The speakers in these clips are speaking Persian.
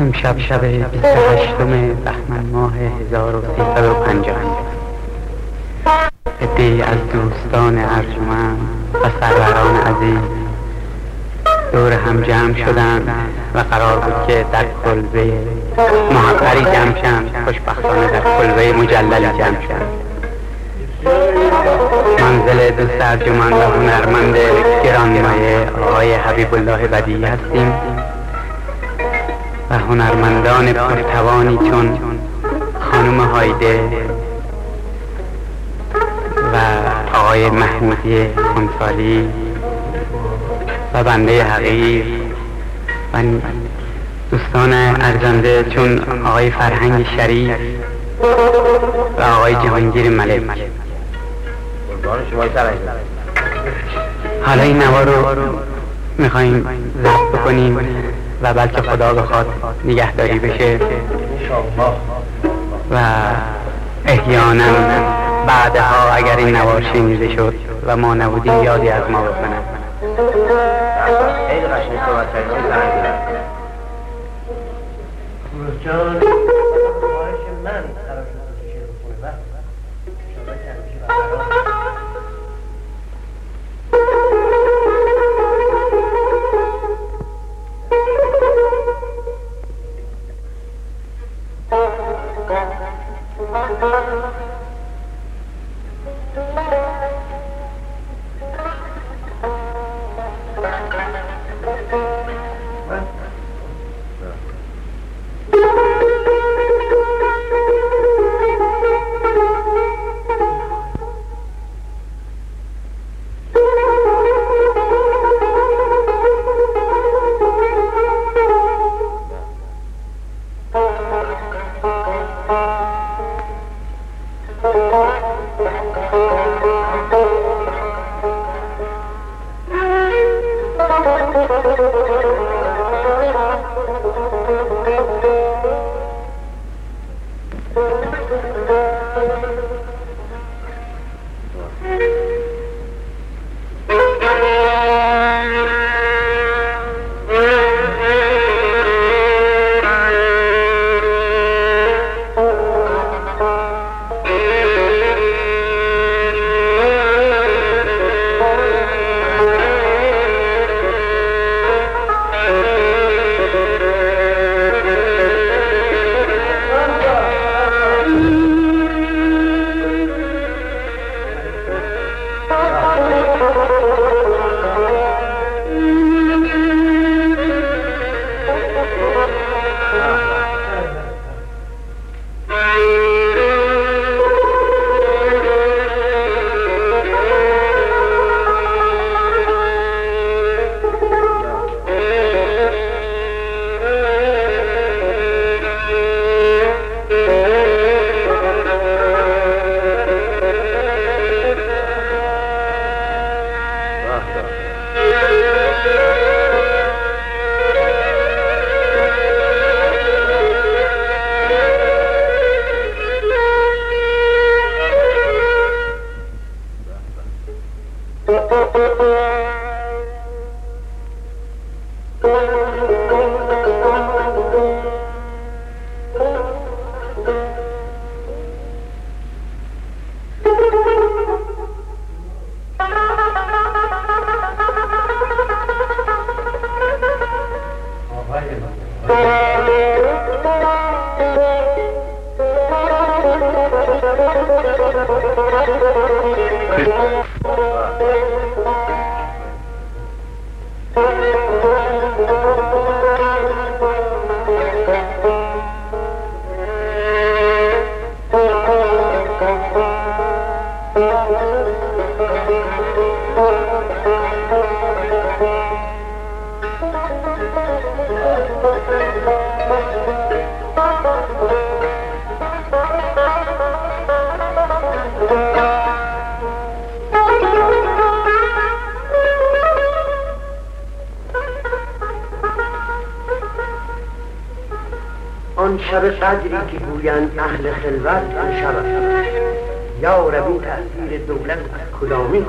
امشب شب 28 بهمن ماه 1350 عده از دوستان ارجمند و سروران عزیز دور هم جمع شدند و قرار بود که در کلبه محقری جمع شدند خوشبختانه در کلبه مجللی جمع شدند منزل دوست ارجمند و هنرمند گرانمایه آقای حبیب الله بدی هستیم. و هنرمندان پرتوانی چون خانم هایده و آقای محمودی خونسالی و بنده حقیق و دوستان ارزنده چون آقای فرهنگ شریف و آقای جهانگیر ملک. حالا این نوا رو میخواییم ضبط بکنیم. و بلکه خدا بخواد نگهداری بشه. و احیانا بعدها اگر این نوار شنیده شد و ما نبودیم یادی از ما بکنن خیلی قشنگ صحبت آن شب قدری که گویند اهل خلوت آن شب یا ربی تأثیر دولت از کدامین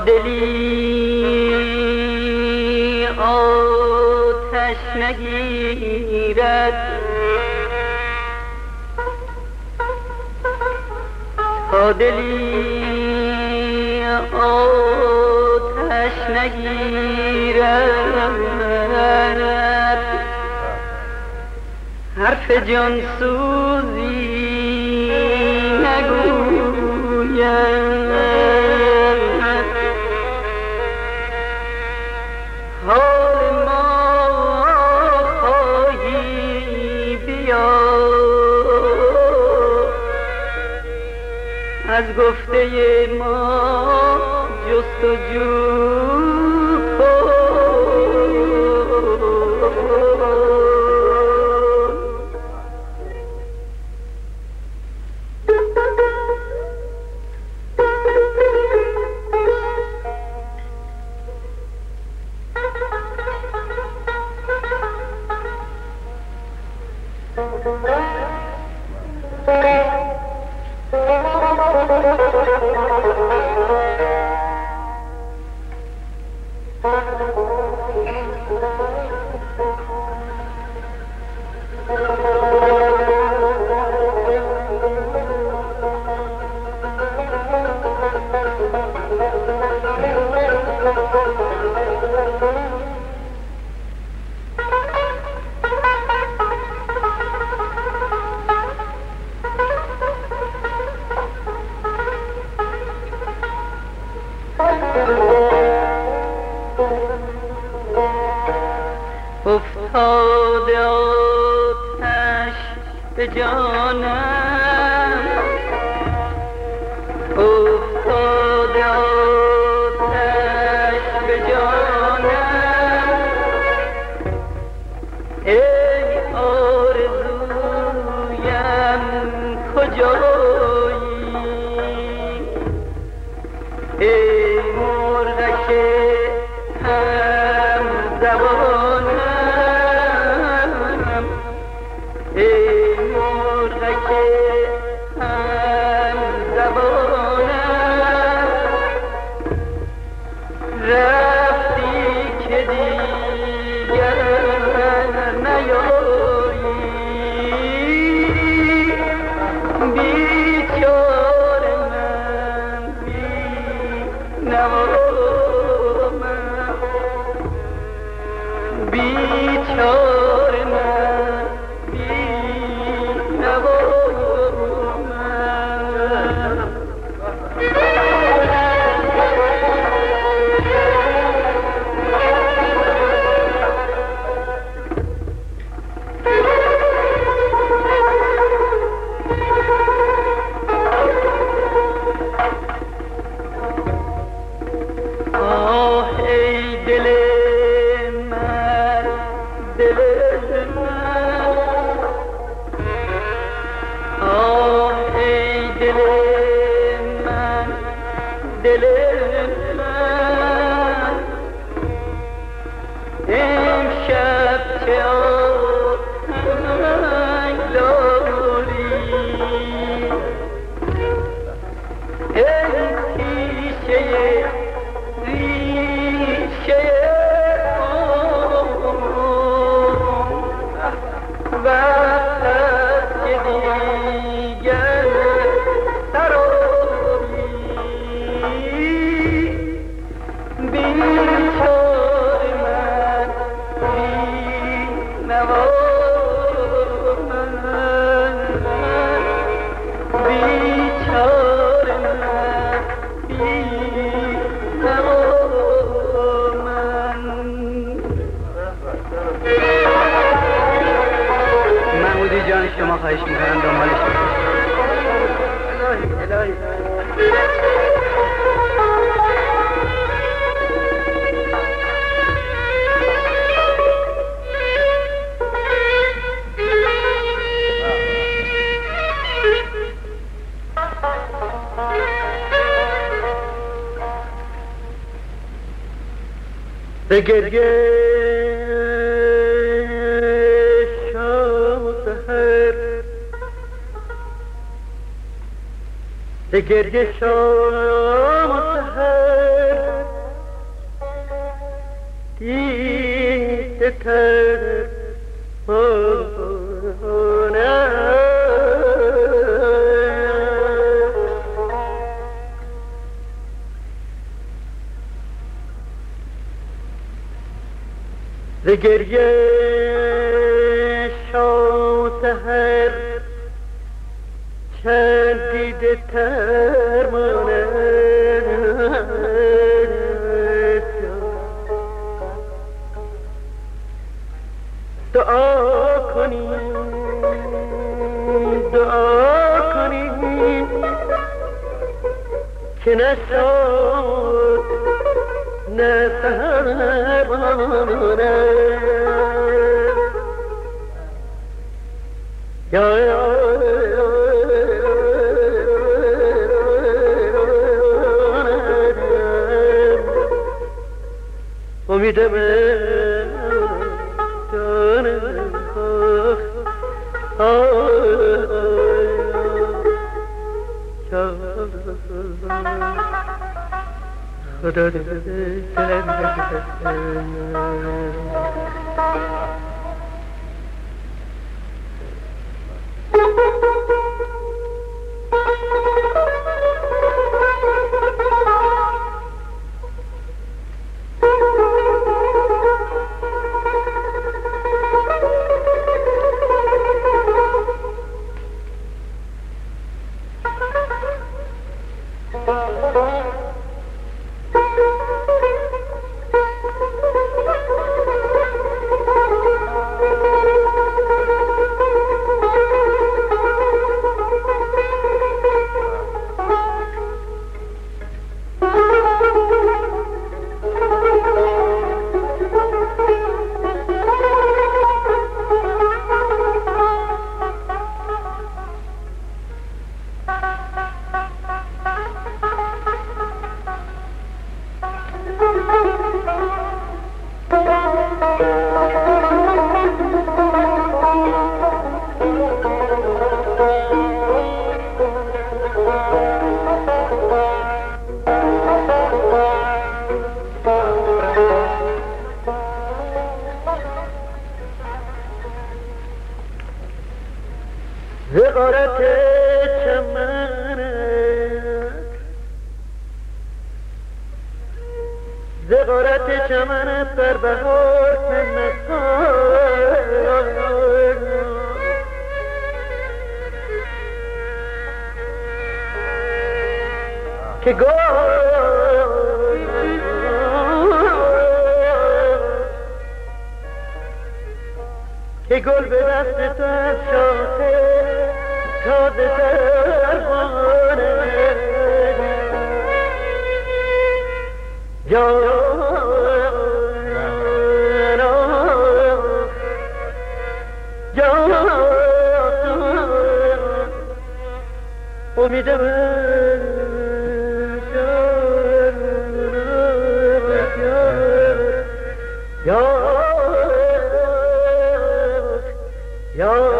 دلی آتش نگیرد. تا دلی آتش نگیرد. حرف جان سوزی نگویم گفته ما جستجو double. Chhau به گریه شاهر به گریه شاهر دیده تر bir de ben canım ah, ah, ah, ah, ah, زغارت چمنت بر بهار که که گل به دست تو از شاخه تازه دربانه جانا جانا امیدم یا یا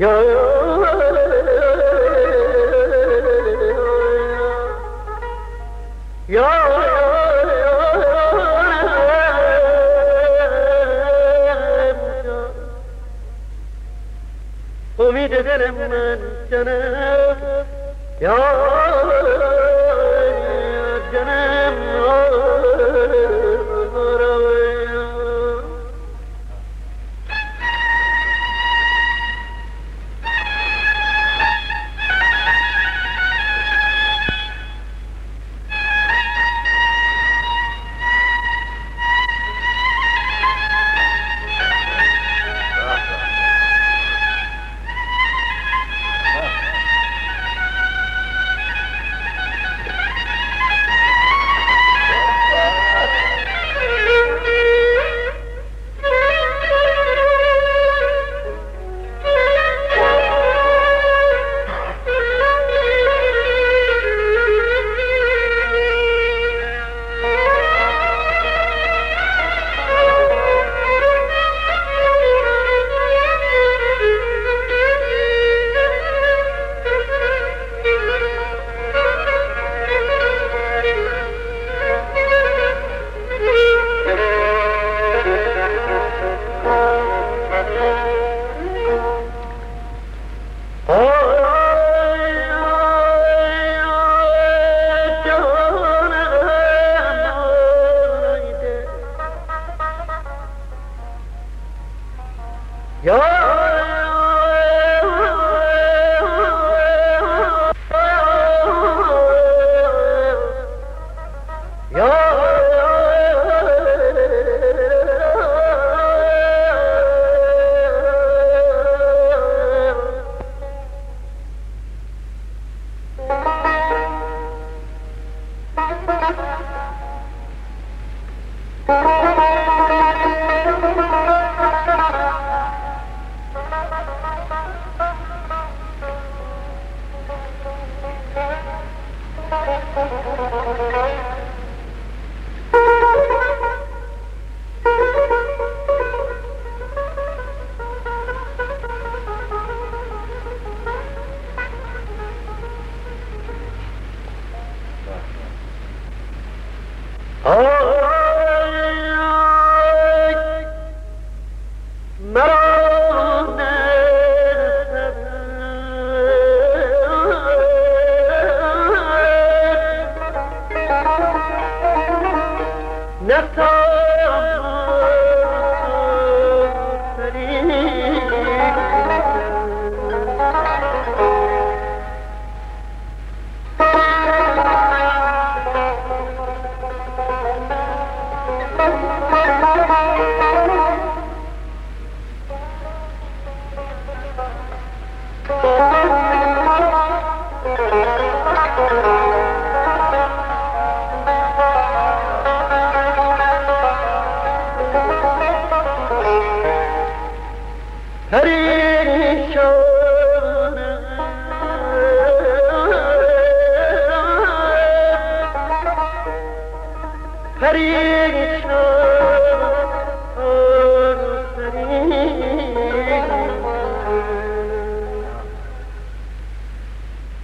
امید دل من جنم یا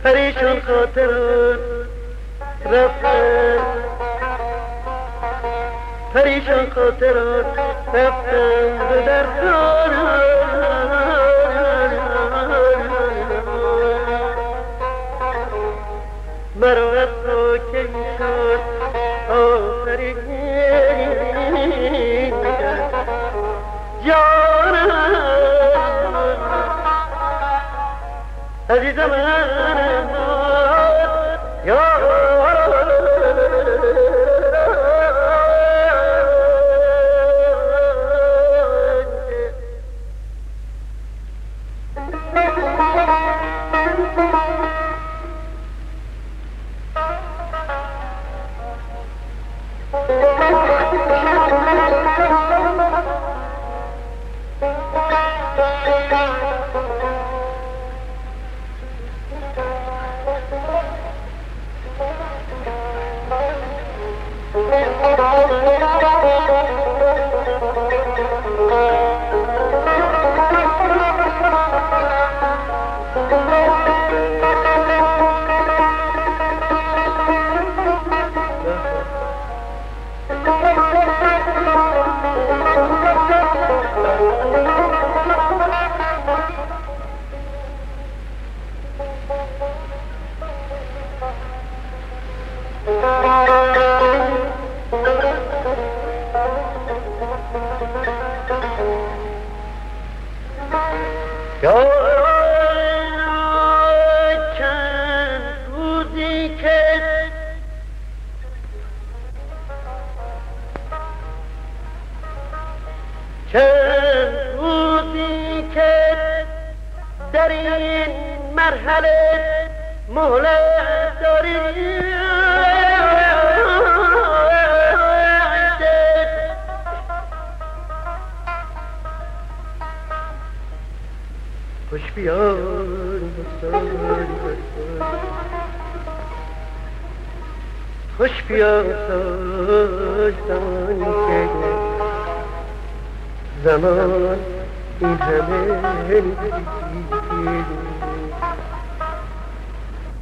پریشان خاطران رفتن پریشان خاطران رفتن به در مرا از شد آفرین عزیزم مرحله Lord, intervene.